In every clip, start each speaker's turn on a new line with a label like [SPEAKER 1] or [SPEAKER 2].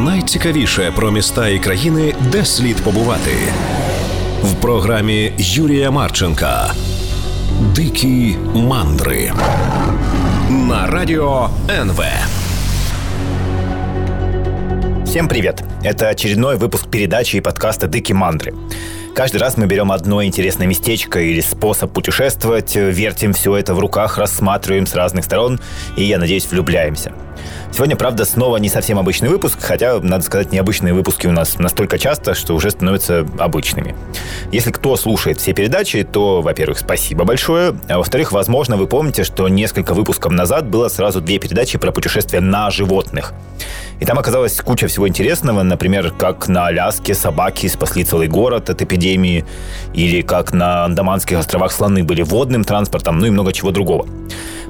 [SPEAKER 1] найцікавіше про міста і країни, де слід побувати в програмі Юрія Марченка. Дикі мандри на радио НВ.
[SPEAKER 2] Всем привет! Это очередной выпуск передачи и подкаста «Дыки мандры». Каждый раз мы берем одно интересное местечко или способ путешествовать, вертим все это в руках, рассматриваем с разных сторон и, я надеюсь, влюбляемся. Сегодня, правда, снова не совсем обычный выпуск, хотя, надо сказать, необычные выпуски у нас настолько часто, что уже становятся обычными. Если кто слушает все передачи, то, во-первых, спасибо большое, а во-вторых, возможно, вы помните, что несколько выпусков назад было сразу две передачи про путешествия на животных. И там оказалась куча всего интересного, например, как на Аляске собаки спасли целый город от эпидемии, или как на Андаманских островах слоны были водным транспортом, ну и много чего другого.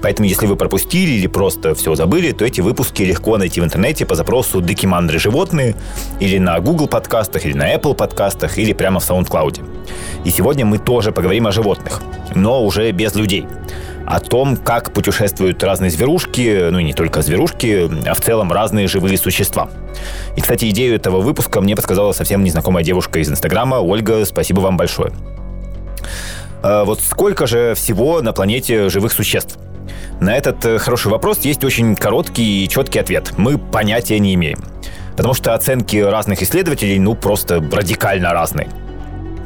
[SPEAKER 2] Поэтому, если вы пропустили или просто все забыли, то эти выпуски легко найти в интернете по запросу «Декимандры животные» или на Google подкастах, или на Apple подкастах, или прямо в SoundCloud. И сегодня мы тоже поговорим о животных, но уже без людей о том, как путешествуют разные зверушки, ну и не только зверушки, а в целом разные живые существа. И, кстати, идею этого выпуска мне подсказала совсем незнакомая девушка из Инстаграма. Ольга, спасибо вам большое. А вот сколько же всего на планете живых существ? На этот э, хороший вопрос есть очень короткий и четкий ответ. Мы понятия не имеем. Потому что оценки разных исследователей, ну, просто радикально разные.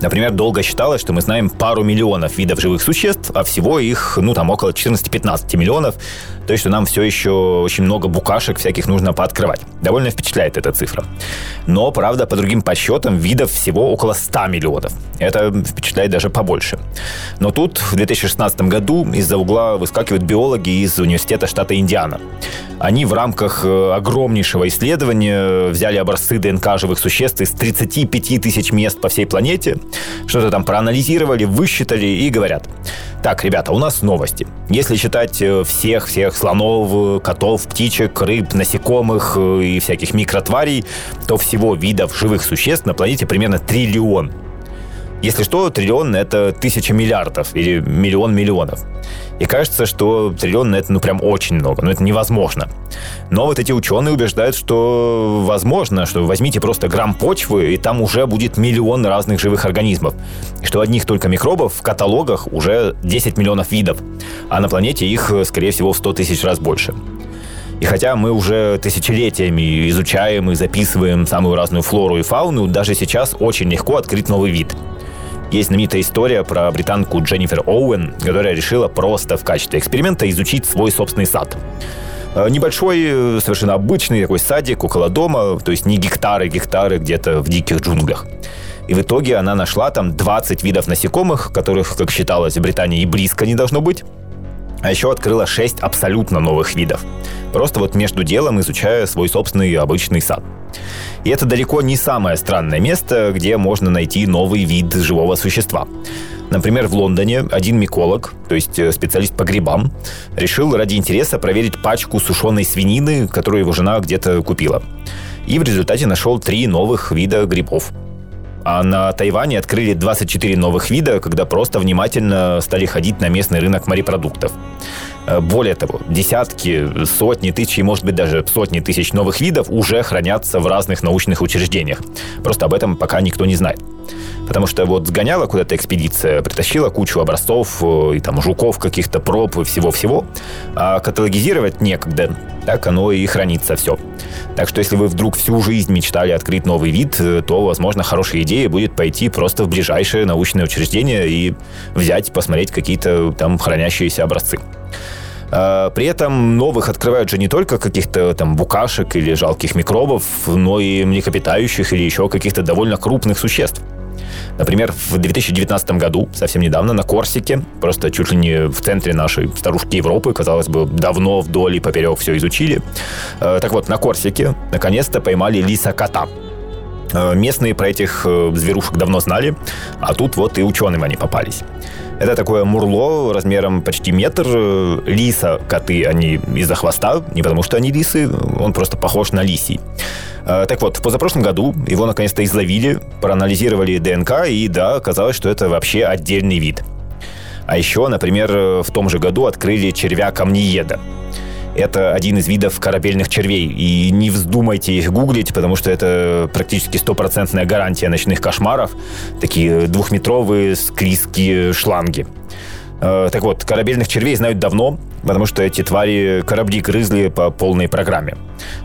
[SPEAKER 2] Например, долго считалось, что мы знаем пару миллионов видов живых существ, а всего их, ну, там, около 14-15 миллионов. То есть, что нам все еще очень много букашек всяких нужно пооткрывать. Довольно впечатляет эта цифра. Но, правда, по другим подсчетам, видов всего около 100 миллионов. Это впечатляет даже побольше. Но тут, в 2016 году, из-за угла выскакивают биологи из университета штата Индиана. Они в рамках э, огромнейшего исследования взяли образцы ДНК живых существ из 35 тысяч мест по всей планете, что-то там проанализировали, высчитали и говорят, так, ребята, у нас новости. Если считать всех-всех э, слонов, котов, птичек, рыб, насекомых э, и всяких микротварей, то всего видов живых существ на планете примерно триллион. Если что, триллион — это тысяча миллиардов или миллион миллионов. И кажется, что триллион — это ну прям очень много, но это невозможно. Но вот эти ученые убеждают, что возможно, что возьмите просто грамм почвы, и там уже будет миллион разных живых организмов. И что одних только микробов в каталогах уже 10 миллионов видов, а на планете их, скорее всего, в 100 тысяч раз больше. И хотя мы уже тысячелетиями изучаем и записываем самую разную флору и фауну, даже сейчас очень легко открыть новый вид. Есть знаменитая история про британку Дженнифер Оуэн, которая решила просто в качестве эксперимента изучить свой собственный сад. Э, небольшой, э, совершенно обычный такой садик около дома, то есть не гектары, гектары где-то в диких джунглях. И в итоге она нашла там 20 видов насекомых, которых, как считалось, в Британии и близко не должно быть. А еще открыла 6 абсолютно новых видов. Просто вот между делом изучая свой собственный обычный сад. И это далеко не самое странное место, где можно найти новый вид живого существа. Например, в Лондоне один миколог, то есть э, специалист по грибам, решил ради интереса проверить пачку сушеной свинины, которую его жена где-то купила. И в результате нашел три новых вида грибов. А на Тайване открыли 24 новых вида, когда просто внимательно стали ходить на местный рынок морепродуктов. Э, более того, десятки, сотни, тысячи, может быть, даже сотни тысяч новых видов уже хранятся в разных научных учреждениях. Просто об этом пока никто не знает. Потому что вот сгоняла куда-то экспедиция, притащила кучу образцов э, и там жуков каких-то, проб и всего-всего, а каталогизировать некогда. Так оно и хранится все. Так что если вы вдруг всю жизнь мечтали открыть новый вид, э, то, возможно, хорошая идея будет пойти просто в ближайшее научное учреждение и взять, посмотреть какие-то там хранящиеся образцы. А, при этом новых открывают же не только каких-то там букашек или жалких микробов, но и млекопитающих или еще каких-то довольно крупных существ. Например, в 2019 году, совсем недавно, на Корсике, просто чуть ли не в центре нашей старушки Европы, казалось бы, давно вдоль и поперек все изучили. А, так вот, на Корсике наконец-то поймали лиса-кота. А, местные про этих э, зверушек давно знали, а тут вот и ученым они попались. Это такое мурло размером почти метр. Лиса, коты, они из-за хвоста, не потому что они лисы, он просто похож на лисий. А, так вот, в позапрошлом году его наконец-то изловили, проанализировали ДНК, и да, оказалось, что это вообще отдельный вид. А еще, например, в том же году открыли червя камнееда. Это один из видов корабельных червей. И не вздумайте их гуглить, потому что это практически стопроцентная гарантия ночных кошмаров. Такие двухметровые склизкие шланги. Э, так вот, корабельных червей знают давно, потому что эти твари корабли грызли по полной программе.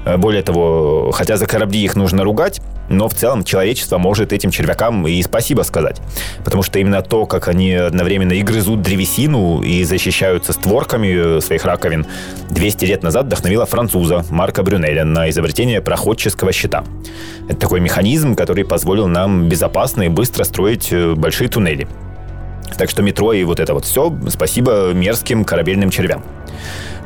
[SPEAKER 2] Э, более того, хотя за корабли их нужно ругать, но в целом человечество может этим червякам и спасибо сказать. Потому что именно то, как они одновременно и грызут древесину, и защищаются створками своих раковин, 200 лет назад вдохновило француза Марка Брюнеля на изобретение проходческого щита. Это такой механизм, который позволил нам безопасно и быстро строить э, большие туннели. Так что метро и вот это вот все спасибо мерзким корабельным червям.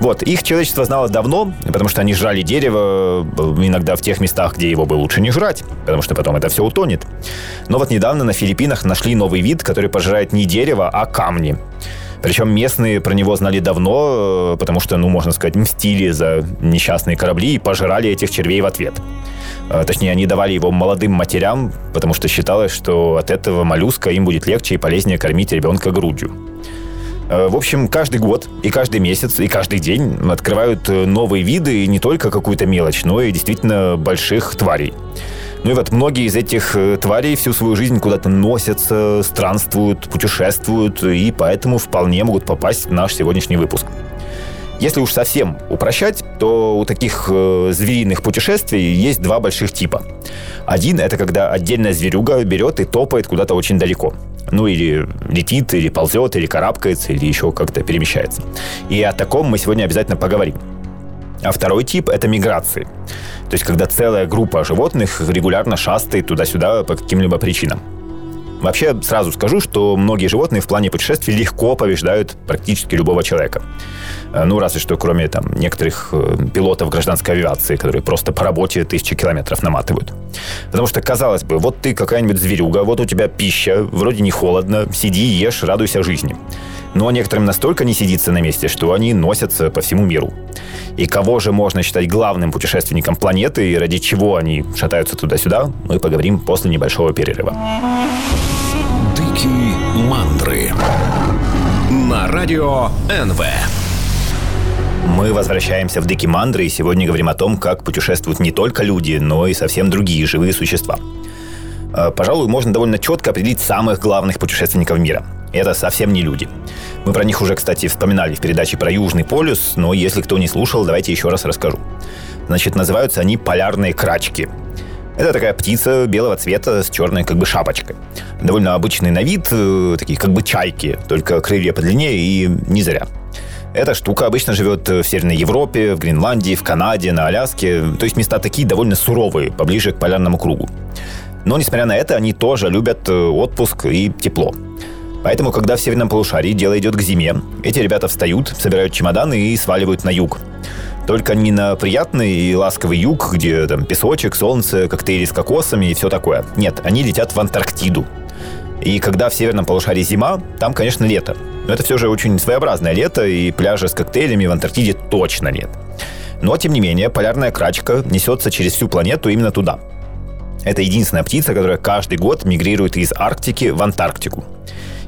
[SPEAKER 2] Вот, их человечество знало давно, потому что они жрали дерево э, иногда в тех местах, где его бы лучше не жрать, потому что потом это все утонет. Но вот недавно на Филиппинах нашли новый вид, который пожирает не дерево, а камни. Причем местные про него знали давно, э, потому что, ну, можно сказать, мстили за несчастные корабли и пожирали этих червей в ответ. Э, точнее, они давали его молодым матерям, потому что считалось, что от этого моллюска им будет легче и полезнее кормить ребенка грудью. Э, в общем, каждый год и каждый месяц и каждый день открывают новые виды и не только какую-то мелочь, но и действительно больших тварей. Ну и вот многие из этих тварей всю свою жизнь куда-то носятся, странствуют, путешествуют, и поэтому вполне могут попасть в наш сегодняшний выпуск. Если уж совсем упрощать, то у таких э, звериных путешествий есть два больших типа. Один – это когда отдельная зверюга берет и топает куда-то очень далеко. Ну, или летит, или ползет, или карабкается, или еще как-то перемещается. И о таком мы сегодня обязательно поговорим. А второй тип – это миграции. То есть, когда целая группа животных регулярно шастает туда-сюда по каким-либо причинам. Вообще, сразу скажу, что многие животные в плане путешествий легко побеждают практически любого человека. Э, ну, разве что кроме там некоторых э, пилотов гражданской авиации, которые просто по работе тысячи километров наматывают. Потому что, казалось бы, вот ты какая-нибудь зверюга, вот у тебя пища, вроде не холодно, сиди, ешь, радуйся жизни. Но некоторым настолько не сидится на месте, что они носятся по всему миру. И кого же можно считать главным путешественником планеты и ради чего они шатаются туда-сюда, мы поговорим после небольшого перерыва.
[SPEAKER 1] Мандры на радио НВ.
[SPEAKER 2] Мы возвращаемся в Дикие Мандры и сегодня говорим о том, как путешествуют не только люди, но и совсем другие живые существа. Э, пожалуй, можно довольно четко определить самых главных путешественников мира. Это совсем не люди. Мы про них уже, кстати, вспоминали в передаче про Южный полюс, но если кто не слушал, давайте еще раз расскажу. Значит, называются они полярные крачки. Это такая птица белого цвета с черной как бы шапочкой. Довольно обычный на вид, э, такие как бы чайки, только крылья подлиннее и не зря. Эта штука обычно живет в Северной Европе, в Гренландии, в Канаде, на Аляске. То есть места такие довольно суровые, поближе к полярному кругу. Но, несмотря на это, они тоже любят э, отпуск и тепло. Поэтому, когда в северном полушарии дело идет к зиме, эти ребята встают, собирают чемоданы и сваливают на юг. Только не на приятный и ласковый юг, где там песочек, солнце, коктейли с кокосами и все такое. Нет, они летят в Антарктиду. И когда в северном полушарии зима, там, конечно, лето. Но это все же очень своеобразное лето, и пляжа с коктейлями в Антарктиде точно нет. Но, тем не менее, полярная крачка несется через всю планету именно туда. Это единственная птица, которая каждый год мигрирует из Арктики в Антарктику.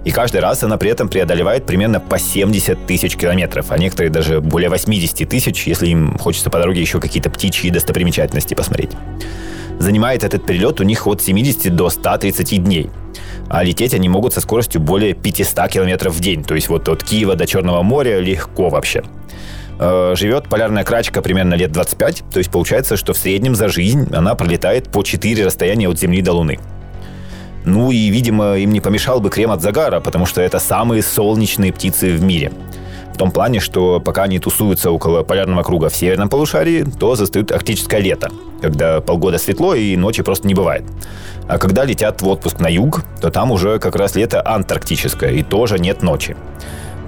[SPEAKER 2] И каждый раз она при этом преодолевает примерно по 70 тысяч километров, а некоторые даже более 80 тысяч, если им хочется по дороге еще какие-то птичьи достопримечательности посмотреть. Занимает этот перелет у них от 70 до 130 дней. А лететь они могут со скоростью более 500 километров в день. То есть вот от Киева до Черного моря легко вообще. Э, живет полярная крачка примерно лет 25. То есть получается, что в среднем за жизнь она пролетает по 4 расстояния от Земли до Луны. Ну и, видимо, им не помешал бы крем от загара, потому что это самые солнечные птицы в мире. В том плане, что пока они тусуются около полярного круга в северном полушарии, то застают арктическое лето, когда полгода светло и ночи просто не бывает. А когда летят в отпуск на юг, то там уже как раз лето антарктическое, и тоже нет ночи.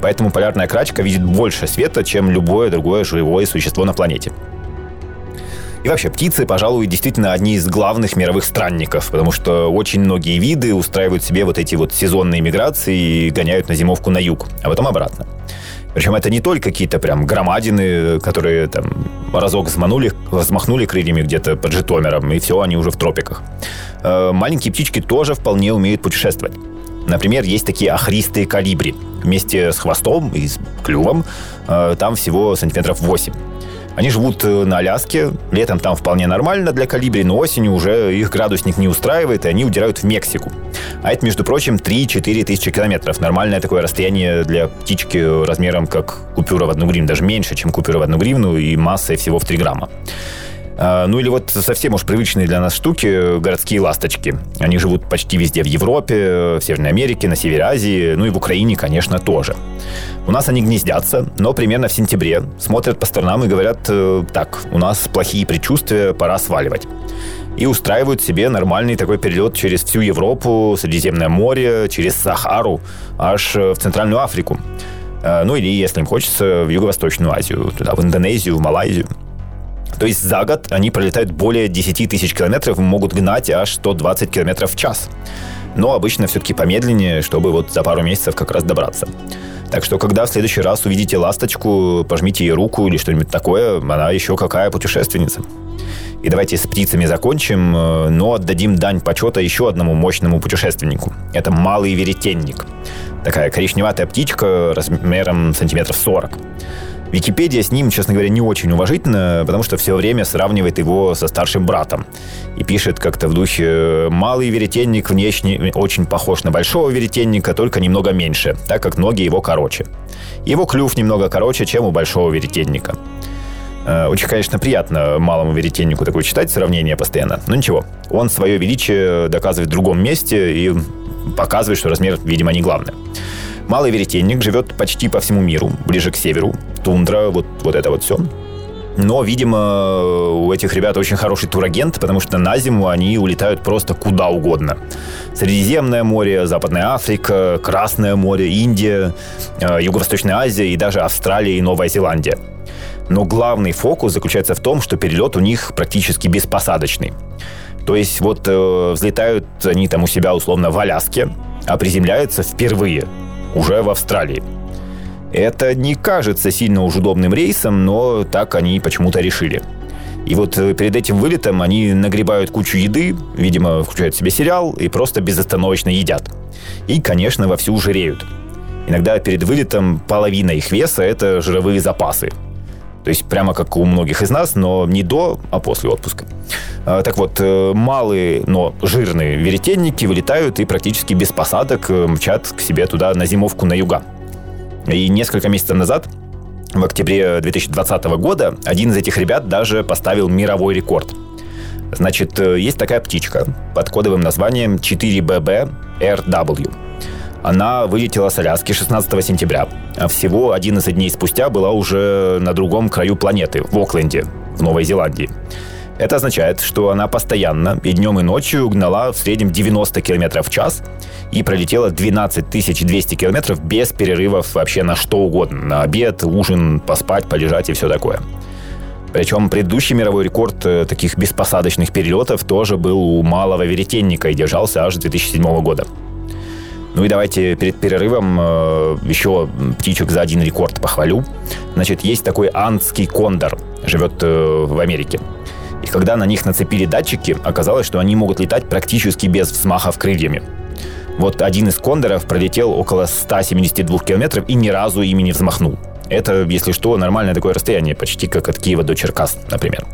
[SPEAKER 2] Поэтому полярная крачка видит больше света, чем любое другое живое существо на планете. И вообще, птицы, пожалуй, действительно одни из главных мировых странников, потому что очень многие виды устраивают себе вот эти вот сезонные миграции и гоняют на зимовку на юг, а потом обратно. Причем это не только какие-то прям громадины, которые там разок взмахнули, взмахнули крыльями где-то под Житомиром, и все, они уже в тропиках. Э, маленькие птички тоже вполне умеют путешествовать. Например, есть такие охристые калибри. Вместе с хвостом и с клювом э, там всего сантиметров 8. Они живут э, на Аляске, летом там вполне нормально для калибри, но осенью уже их градусник не устраивает, и они удирают в Мексику. А это, между прочим, 3-4 тысячи километров. Нормальное такое расстояние для птички размером как купюра в одну гривну, даже меньше, чем купюра в одну гривну и массой всего в 3 грамма. А, ну или вот совсем уж привычные для нас штуки городские ласточки. Они живут почти везде в Европе, в Северной Америке, на севере Азии, ну и в Украине, конечно, тоже. У нас они гнездятся, но примерно в сентябре смотрят по сторонам и говорят, э, так, у нас плохие предчувствия, пора сваливать. И устраивают себе нормальный такой перелет через всю Европу, Средиземное море, через Сахару, аж в Центральную Африку. Э, ну или, если им хочется, в Юго-Восточную Азию, туда, в Индонезию, в Малайзию. То есть за год они пролетают более 10 тысяч километров и могут гнать аж 120 километров в час. Но обычно все-таки помедленнее, чтобы вот за пару месяцев как раз добраться. Так что, когда в следующий раз увидите ласточку, пожмите ей руку или что-нибудь такое, она еще какая путешественница. И давайте с птицами закончим, э, но отдадим дань почета еще одному мощному путешественнику. Это малый веретенник. Такая коричневатая птичка размером сантиметров 40. Википедия с ним, честно говоря, не очень уважительно, потому что все время сравнивает его со старшим братом. И пишет как-то в духе «малый веретенник внешне очень похож на большого веретенника, только немного меньше, так как ноги его короче. Его клюв немного короче, чем у большого веретенника». Э, очень, конечно, приятно малому веретеннику такое читать, сравнение постоянно. Но ничего, он свое величие доказывает в другом месте и показывает, что размер, видимо, не главное. Малый веретенник живет почти по всему миру, ближе к северу. Тундра, вот, вот это вот все. Но, видимо, у этих ребят очень хороший турагент, потому что на зиму они улетают просто куда угодно. Средиземное море, Западная Африка, Красное море, Индия, э, Юго-Восточная Азия и даже Австралия и Новая Зеландия. Но главный фокус заключается в том, что перелет у них практически беспосадочный. То есть вот э, взлетают они там у себя условно в Аляске, а приземляются впервые уже в Австралии. Это не кажется сильно уж удобным рейсом, но так они почему-то решили. И вот э, перед этим вылетом они нагребают кучу еды, видимо, включают себе сериал и просто безостановочно едят. И, конечно, вовсю жиреют. Иногда перед вылетом половина их веса – это жировые запасы. То есть прямо как у многих из нас, но не до, а после отпуска. А, так вот, э, малые, но жирные веретенники вылетают и практически без посадок э, мчат к себе туда на зимовку на юга. И несколько месяцев назад, в октябре 2020 года, один из этих ребят даже поставил мировой рекорд. Значит, э, есть такая птичка под кодовым названием 4BB RW. Она вылетела с Аляски 16 сентября, а всего 11 дней спустя была уже на другом краю планеты, в Окленде, в Новой Зеландии. Это означает, что она постоянно и днем, и ночью гнала в среднем 90 км в час и пролетела 12 200 км без перерывов вообще на что угодно. На обед, ужин, поспать, полежать и все такое. Причем предыдущий мировой рекорд э, таких беспосадочных перелетов тоже был у малого веретенника и держался аж с 2007 года. Ну и давайте перед перерывом э, еще птичек за один рекорд похвалю. Значит, есть такой андский кондор, живет э, в Америке. И когда на них нацепили датчики, оказалось, что они могут летать практически без взмахов крыльями. Вот один из кондоров пролетел около 172 километров и ни разу ими не взмахнул. Это, если что, нормальное такое расстояние, почти как от Киева до Черкас, например.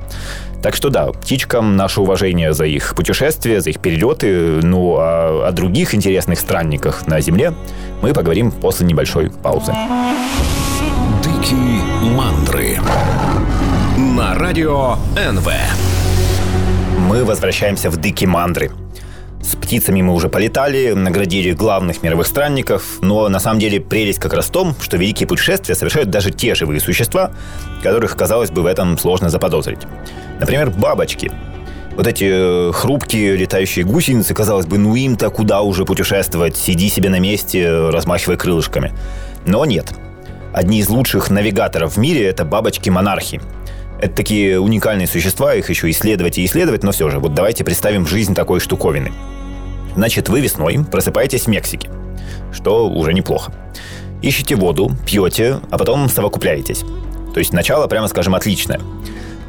[SPEAKER 2] Так что да, птичкам наше уважение за их путешествия, за их перелеты. Ну, а о других интересных странниках на Земле мы поговорим после небольшой паузы.
[SPEAKER 1] Дикие мандры на радио НВ.
[SPEAKER 2] Мы возвращаемся в Дикие мандры. С птицами мы уже полетали, наградили главных мировых странников, но на самом деле прелесть как раз в том, что великие путешествия совершают даже те живые существа, которых, казалось бы, в этом сложно заподозрить. Например, бабочки. Вот эти э, хрупкие летающие гусеницы, казалось бы, ну им-то куда уже путешествовать, сиди себе на месте, размахивая крылышками. Но нет. Одни из лучших навигаторов в мире – это бабочки-монархи. Это такие уникальные существа, их еще исследовать и исследовать, но все же, вот давайте представим жизнь такой штуковины. Значит, вы весной просыпаетесь в Мексике, что уже неплохо. Ищете воду, пьете, а потом совокупляетесь. То есть начало, прямо скажем, отличное.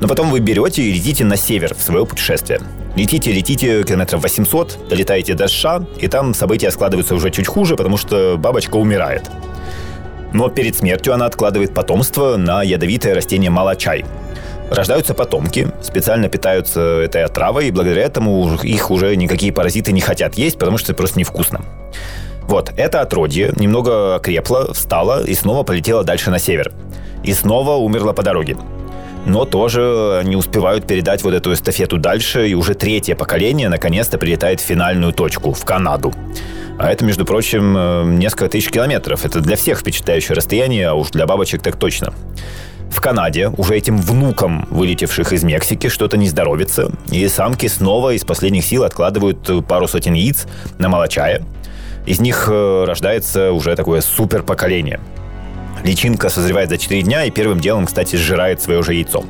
[SPEAKER 2] Но потом вы берете и летите на север в свое путешествие. Летите, летите километров 800, долетаете до США, и там события складываются уже чуть хуже, потому что бабочка умирает. Но перед смертью она откладывает потомство на ядовитое растение малачай. Рождаются потомки, специально питаются этой отравой, и благодаря этому их уже никакие паразиты не хотят есть, потому что это просто невкусно. Вот, это отродье немного окрепло, встало и снова полетело дальше на север. И снова умерло по дороге. Но тоже не успевают передать вот эту эстафету дальше, и уже третье поколение наконец-то прилетает в финальную точку, в Канаду. А это, между прочим, э, несколько тысяч километров. Это для всех впечатляющее расстояние, а уж для бабочек так точно. В Канаде уже этим внукам, вылетевших из Мексики, что-то не здоровится, и самки снова из последних сил откладывают пару сотен яиц на молочая. Из них э, рождается уже такое супер поколение. Личинка созревает за 4 дня и первым делом, кстати, сжирает свое же яйцо.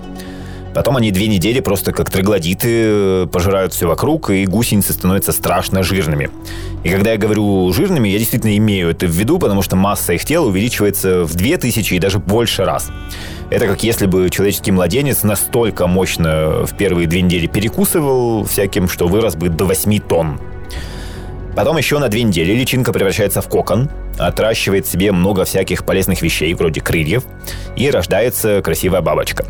[SPEAKER 2] Потом они две недели просто как троглодиты э, пожирают все вокруг, и гусеницы становятся страшно жирными. И когда я говорю жирными, я действительно имею это в виду, потому что масса их тела увеличивается в 2000 и даже больше раз. Это как если бы человеческий младенец настолько мощно в первые две недели перекусывал всяким, что вырос бы до 8 тонн. Потом еще на две недели личинка превращается в кокон, отращивает себе много всяких полезных вещей, вроде крыльев, и рождается красивая бабочка.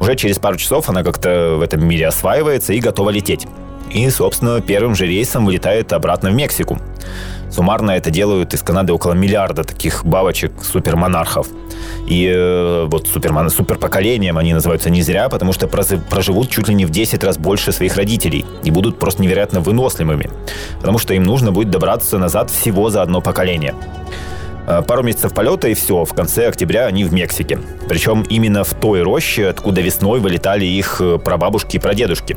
[SPEAKER 2] Уже через пару часов она как-то в этом мире осваивается и готова лететь. И, собственно, первым же рейсом вылетает обратно в Мексику. Суммарно это делают из Канады около миллиарда таких бабочек-супермонархов. И э, вот суперман, суперпоколением они называются не зря, потому что проживут чуть ли не в 10 раз больше своих родителей и будут просто невероятно выносливыми, потому что им нужно будет добраться назад всего за одно поколение. Э, пару месяцев полета и все, в конце октября они в Мексике. Причем именно в той роще, откуда весной вылетали их э, прабабушки и прадедушки.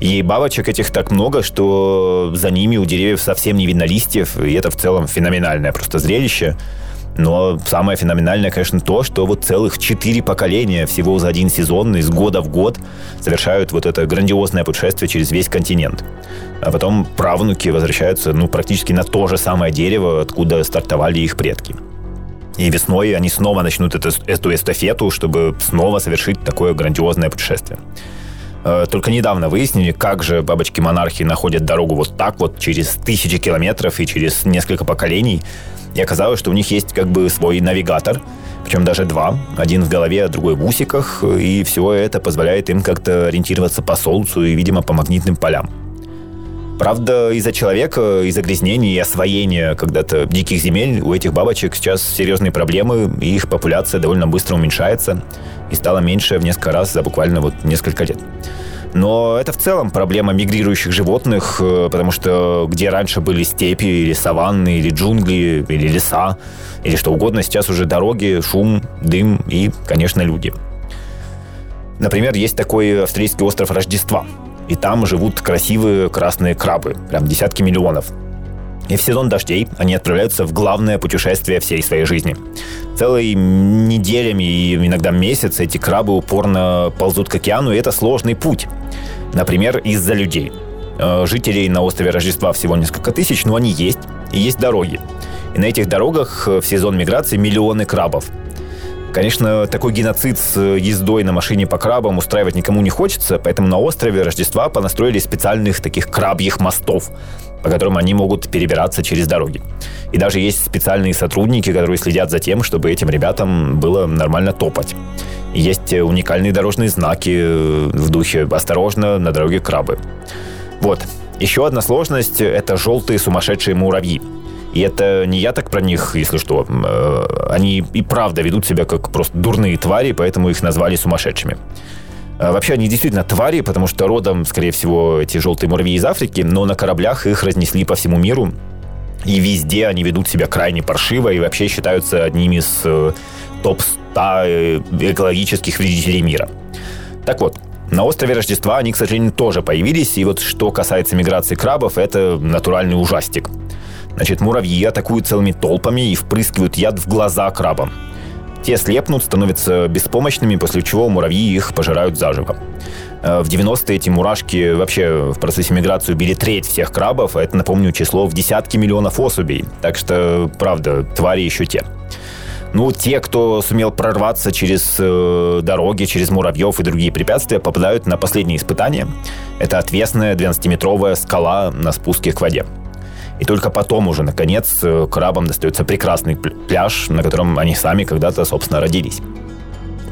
[SPEAKER 2] И бабочек этих так много, что за ними у деревьев совсем не видно листьев, и это в целом феноменальное просто зрелище. Но самое феноменальное, конечно, то, что вот целых четыре поколения всего за один сезон из года в год совершают вот это грандиозное путешествие через весь континент. А потом правнуки возвращаются ну, практически на то же самое дерево, откуда стартовали их предки. И весной они снова начнут эту, эстафету, чтобы снова совершить такое грандиозное путешествие. Э, только недавно выяснили, как же бабочки-монархи находят дорогу вот так вот через тысячи километров и через несколько поколений. И оказалось, что у них есть как бы свой навигатор, причем даже два. Один в голове, а другой в усиках. И все это позволяет им как-то ориентироваться по солнцу и, видимо, по магнитным полям. Правда, из-за человека, из-за загрязнения и освоения когда-то диких земель у этих бабочек сейчас серьезные проблемы, и их популяция довольно быстро уменьшается и стала меньше в несколько раз за буквально вот несколько лет. Но это в целом проблема мигрирующих животных, э, потому что где раньше были степи или саванны, или джунгли, или леса, или что угодно, сейчас уже дороги, шум, дым и, конечно, люди. Например, есть такой австрийский остров Рождества. И там живут красивые красные крабы, прям десятки миллионов. И в сезон дождей они отправляются в главное путешествие всей своей жизни. Целые неделями и иногда месяцы эти крабы упорно ползут к океану, и это сложный путь. Например, из-за людей. Э, жителей на острове Рождества всего несколько тысяч, но они есть, и есть дороги. И на этих дорогах э, в сезон миграции миллионы крабов. Конечно, такой геноцид с ездой на машине по крабам устраивать никому не хочется, поэтому на острове Рождества понастроили специальных таких крабьих мостов, по которым они могут перебираться через дороги. И даже есть специальные сотрудники, которые следят за тем, чтобы этим ребятам было нормально топать. Есть уникальные дорожные знаки э, в духе «Осторожно, на дороге крабы». Вот. Еще одна сложность – это желтые сумасшедшие муравьи. И это не я так про них, если что. Э, они и правда ведут себя как просто дурные твари, поэтому их назвали сумасшедшими. А, вообще они действительно твари, потому что родом, скорее всего, эти желтые муравьи из Африки, но на кораблях их разнесли по всему миру. И везде они ведут себя крайне паршиво и вообще считаются одними из э, топ-100 э, экологических вредителей мира. Так вот, на острове Рождества они, к сожалению, тоже появились. И вот что касается миграции крабов, это натуральный ужастик. Значит, муравьи атакуют целыми толпами и впрыскивают яд в глаза крабам. Те слепнут, становятся беспомощными, после чего муравьи их пожирают заживо. Э, в 90-е эти мурашки вообще в процессе миграции убили треть всех крабов, а это, напомню, число в десятки миллионов особей. Так что, правда, твари еще те. Ну, те, кто сумел прорваться через э, дороги, через муравьев и другие препятствия, попадают на последнее испытание. Это отвесная 12-метровая скала на спуске к воде. И только потом уже, наконец, э, крабам достается прекрасный пляж, на котором они сами когда-то, собственно, родились.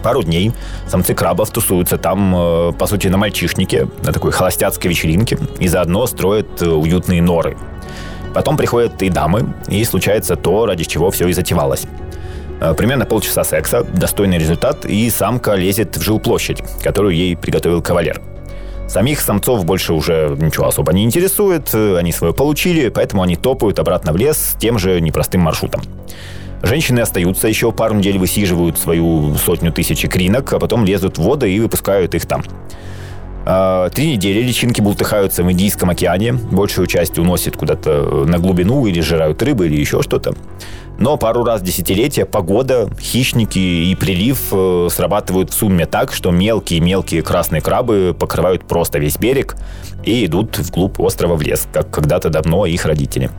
[SPEAKER 2] Пару дней самцы крабов тусуются там, э, по сути, на мальчишнике, на такой холостяцкой вечеринке, и заодно строят э, уютные норы. Потом приходят и дамы, и случается то, ради чего все и затевалось. Примерно полчаса секса, достойный результат, и самка лезет в жилплощадь, которую ей приготовил кавалер. Самих самцов больше уже ничего особо не интересует, они свое получили, поэтому они топают обратно в лес тем же непростым маршрутом. Женщины остаются еще пару недель, высиживают свою сотню тысяч кринок, а потом лезут в воды и выпускают их там. А, три недели личинки бултыхаются в Индийском океане, большую часть уносят куда-то на глубину или жирают рыбы или еще что-то. Но пару раз в десятилетия погода, хищники и прилив э, срабатывают в сумме так, что мелкие-мелкие красные крабы покрывают просто весь берег и идут вглубь острова в лес, как когда-то давно их родители.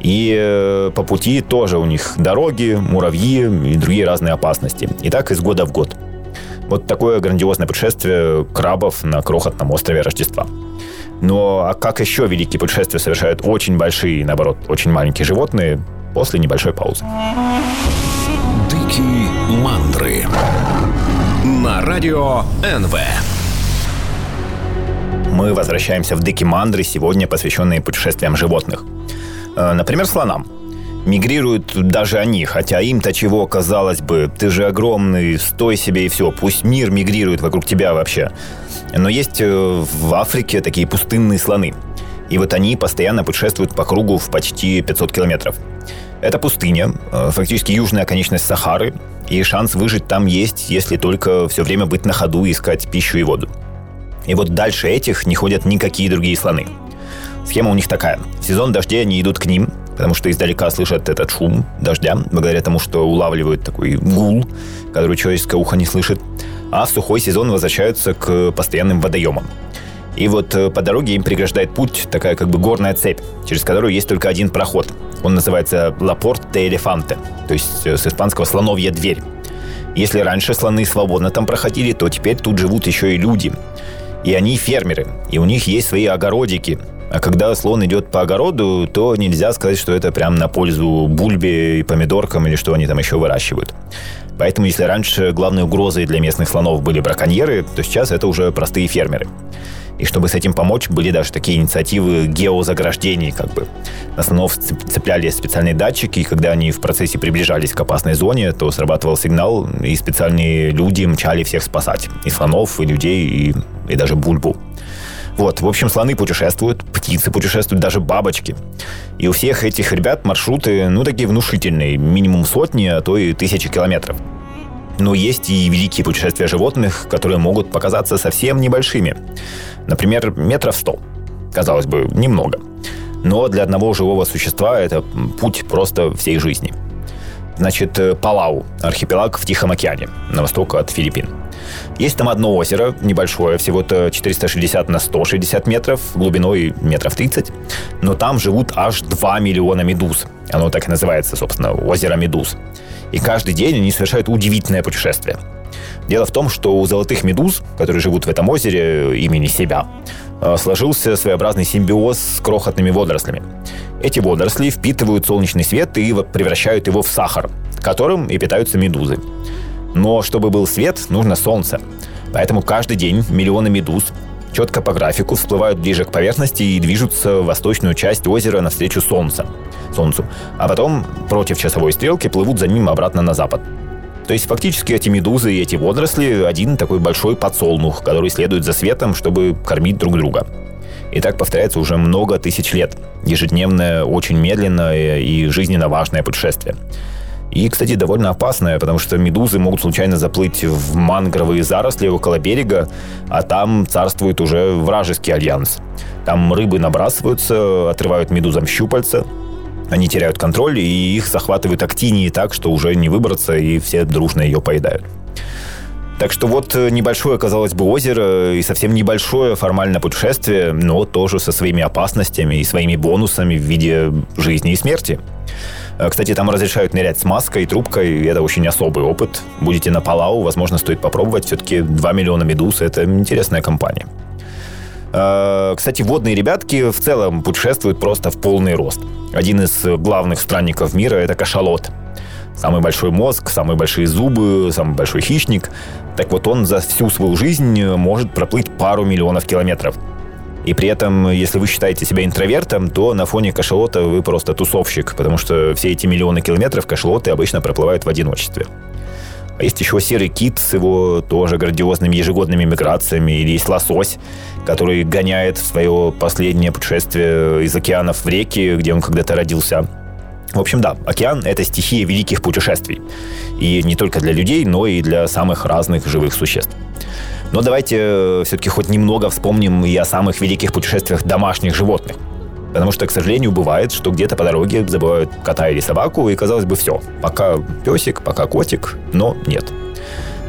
[SPEAKER 2] И э, по пути тоже у них дороги, муравьи и другие разные опасности. И так из года в год. Вот такое грандиозное путешествие крабов на крохотном острове Рождества. Но а как еще великие путешествия совершают очень большие, наоборот, очень маленькие животные после небольшой паузы?
[SPEAKER 1] Дикие мандры на радио НВ.
[SPEAKER 2] Мы возвращаемся в Дикие мандры, сегодня посвященные путешествиям животных – Э, например, слонам. Мигрируют даже они, хотя им-то чего, казалось бы, ты же огромный, стой себе и все, пусть мир мигрирует вокруг тебя вообще. Но есть э, в Африке такие пустынные слоны. И вот они постоянно путешествуют по кругу в почти 500 километров. Это пустыня, э, фактически южная конечность Сахары, и шанс выжить там есть, если только все время быть на ходу и искать пищу и воду. И вот дальше этих не ходят никакие другие слоны. Схема у них такая. В сезон дождей они идут к ним, потому что издалека слышат этот шум дождя, благодаря тому, что улавливают такой гул, который человеческое ухо не слышит. А в сухой сезон возвращаются к постоянным водоемам. И вот э, по дороге им преграждает путь такая как бы горная цепь, через которую есть только один проход. Он называется Лапорт де Элефанте, то есть э, с испанского «слоновья дверь». Если раньше слоны свободно там проходили, то теперь тут живут еще и люди. И они фермеры, и у них есть свои огородики, а когда слон идет по огороду, то нельзя сказать, что это прям на пользу бульбе и помидоркам или что они там еще выращивают. Поэтому если раньше главной угрозой для местных слонов были браконьеры, то сейчас это уже простые фермеры. И чтобы с этим помочь, были даже такие инициативы геозаграждений, как бы. На слонов цепляли специальные датчики, и когда они в процессе приближались к опасной зоне, то срабатывал сигнал, и специальные люди мчали всех спасать. И слонов, и людей, и, и даже бульбу. Вот, в общем, слоны путешествуют, птицы путешествуют, даже бабочки. И у всех этих ребят маршруты, ну, такие внушительные, минимум сотни, а то и тысячи километров. Но есть и великие путешествия животных, которые могут показаться совсем небольшими. Например, метров сто. Казалось бы, немного. Но для одного живого существа это путь просто всей жизни. Значит, э, Палау, архипелаг в Тихом океане, на восток от Филиппин. Есть там одно озеро, небольшое, всего-то 460 на 160 метров, глубиной метров 30, но там живут аж 2 миллиона медуз. Оно так и называется, собственно, озеро медуз. И каждый день они совершают удивительное путешествие. Дело в том, что у золотых медуз, которые живут в этом озере имени себя, э, сложился своеобразный симбиоз с крохотными водорослями. Эти водоросли впитывают солнечный свет и превращают его в сахар, которым и питаются медузы. Но чтобы был свет, нужно солнце. Поэтому каждый день миллионы медуз четко по графику всплывают ближе к поверхности и движутся в восточную часть озера навстречу солнца, солнцу, а потом против часовой стрелки плывут за ним обратно на запад. То есть фактически эти медузы и эти водоросли один такой большой подсолнух, который следует за светом, чтобы кормить друг друга. И так повторяется уже много тысяч лет. Ежедневное, очень медленное и жизненно важное путешествие. И, кстати, довольно опасная, потому что медузы могут случайно заплыть в мангровые заросли около берега, а там царствует уже вражеский альянс. Там рыбы набрасываются, отрывают медузам щупальца, они теряют контроль, и их захватывают актинии так, что уже не выбраться, и все дружно ее поедают. Так что вот небольшое, казалось бы, озеро и совсем небольшое формальное путешествие, но тоже со своими опасностями и своими бонусами в виде жизни и смерти. Э, кстати, там разрешают нырять с маской, трубкой, и это очень особый опыт. Будете на Палау, возможно, стоит попробовать. Все-таки 2 миллиона медуз – это интересная компания. Э, кстати, водные ребятки в целом путешествуют просто в полный рост. Один из главных странников мира – это кашалот. самый большой мозг, самые большие зубы, самый большой хищник. Так вот он за всю свою жизнь может проплыть пару миллионов километров. И при этом, если вы считаете себя интровертом, то на фоне кашалота вы просто тусовщик, потому что все эти миллионы километров кашалоты обычно проплывают в одиночестве. А есть еще серый кит с его тоже грандиозными ежегодными миграциями. Или есть лосось, который гоняет свое последнее путешествие из океанов в реки, где он когда-то родился. В общем, да, океан — это стихия великих путешествий. И не только для людей, но и для самых разных живых существ. Но давайте э, все-таки хоть немного вспомним и о самых великих путешествиях домашних животных. Потому что, к сожалению, бывает, что где-то по дороге забывают кота или собаку, и, казалось бы, все. Пока песик, пока котик, но нет.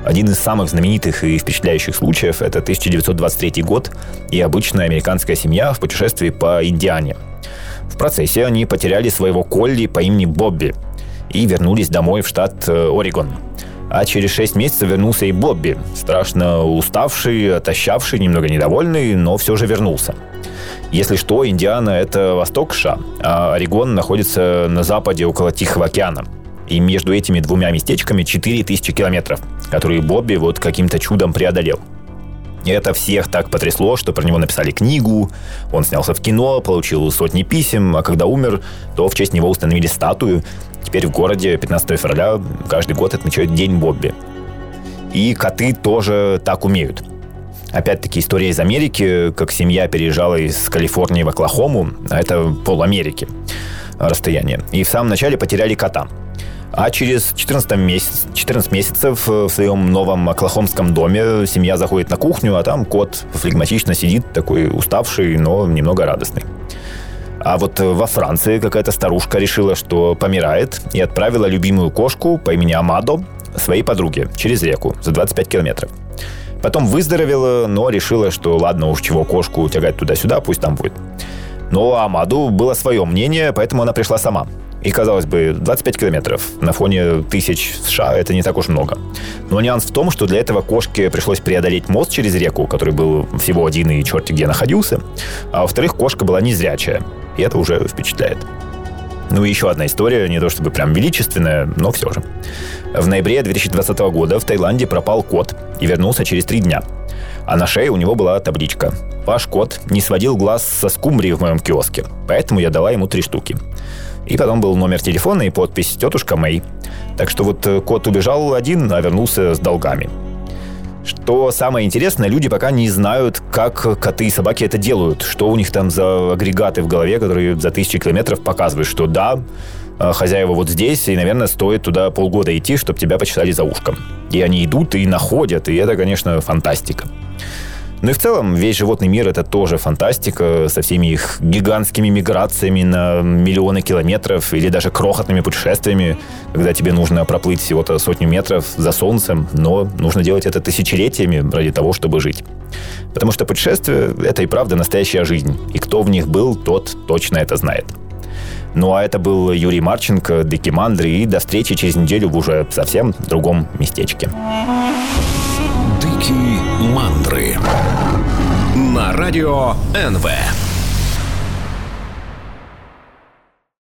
[SPEAKER 2] Один из самых знаменитых и впечатляющих случаев – это 1923 год и обычная американская семья в путешествии по Индиане. В процессе они потеряли своего Колли по имени Бобби и вернулись домой в штат э, Орегон. А через 6 месяцев вернулся и Бобби, страшно уставший, отощавший, немного недовольный, но все же вернулся. Если что, Индиана – это восток США, а Орегон находится на западе около Тихого океана. И между этими двумя местечками 4000 километров, которые Бобби вот каким-то чудом преодолел. Это всех так потрясло, что про него написали книгу, он снялся в кино, получил сотни писем, а когда умер, то в честь него установили статую. Теперь в городе 15 февраля каждый год отмечают День Бобби. И коты тоже так умеют. Опять-таки история из Америки, как семья переезжала из Калифорнии в Оклахому, а это пол Америки расстояние. И в самом начале потеряли кота. А через 14, месяц, 14 месяцев в своем новом оклахомском доме семья заходит на кухню, а там кот флегматично сидит, такой уставший, но немного радостный. А вот во Франции какая-то старушка решила, что помирает, и отправила любимую кошку по имени Амадо своей подруге через реку за 25 километров. Потом выздоровела, но решила, что ладно уж чего кошку тягать туда-сюда, пусть там будет. Но Амаду было свое мнение, поэтому она пришла сама. И, казалось бы, 25 километров на фоне тысяч США это не так уж много. Но нюанс в том, что для этого кошке пришлось преодолеть мост через реку, который был всего один и черти где находился. А во-вторых, кошка была незрячая. И это уже впечатляет. Ну и еще одна история, не то чтобы прям величественная, но все же. В ноябре 2020 года в Таиланде пропал кот и вернулся через три дня. А на шее у него была табличка. Ваш кот не сводил глаз со скумбрии в моем киоске, поэтому я дала ему три штуки. И потом был номер телефона и подпись «Тетушка Мэй». Так что вот э, кот убежал один, а вернулся с долгами. Что самое интересное, люди пока не знают, как коты и собаки это делают. Что у них там за агрегаты в голове, которые за тысячи километров показывают, что да, э, хозяева вот здесь, и, наверное, стоит туда полгода идти, чтобы тебя почитали за ушком. И они идут и находят, и это, конечно, фантастика. Ну и в целом весь животный мир это тоже фантастика со всеми их гигантскими миграциями на миллионы километров или даже крохотными путешествиями, когда тебе нужно проплыть всего-то сотню метров за солнцем, но нужно делать это тысячелетиями ради того, чтобы жить. Потому что путешествие — это и правда настоящая жизнь, и кто в них был, тот точно это знает. Ну а это был Юрий Марченко, Дики Мандри, и до встречи через неделю в уже совсем другом местечке.
[SPEAKER 1] Мандры на радио НВ.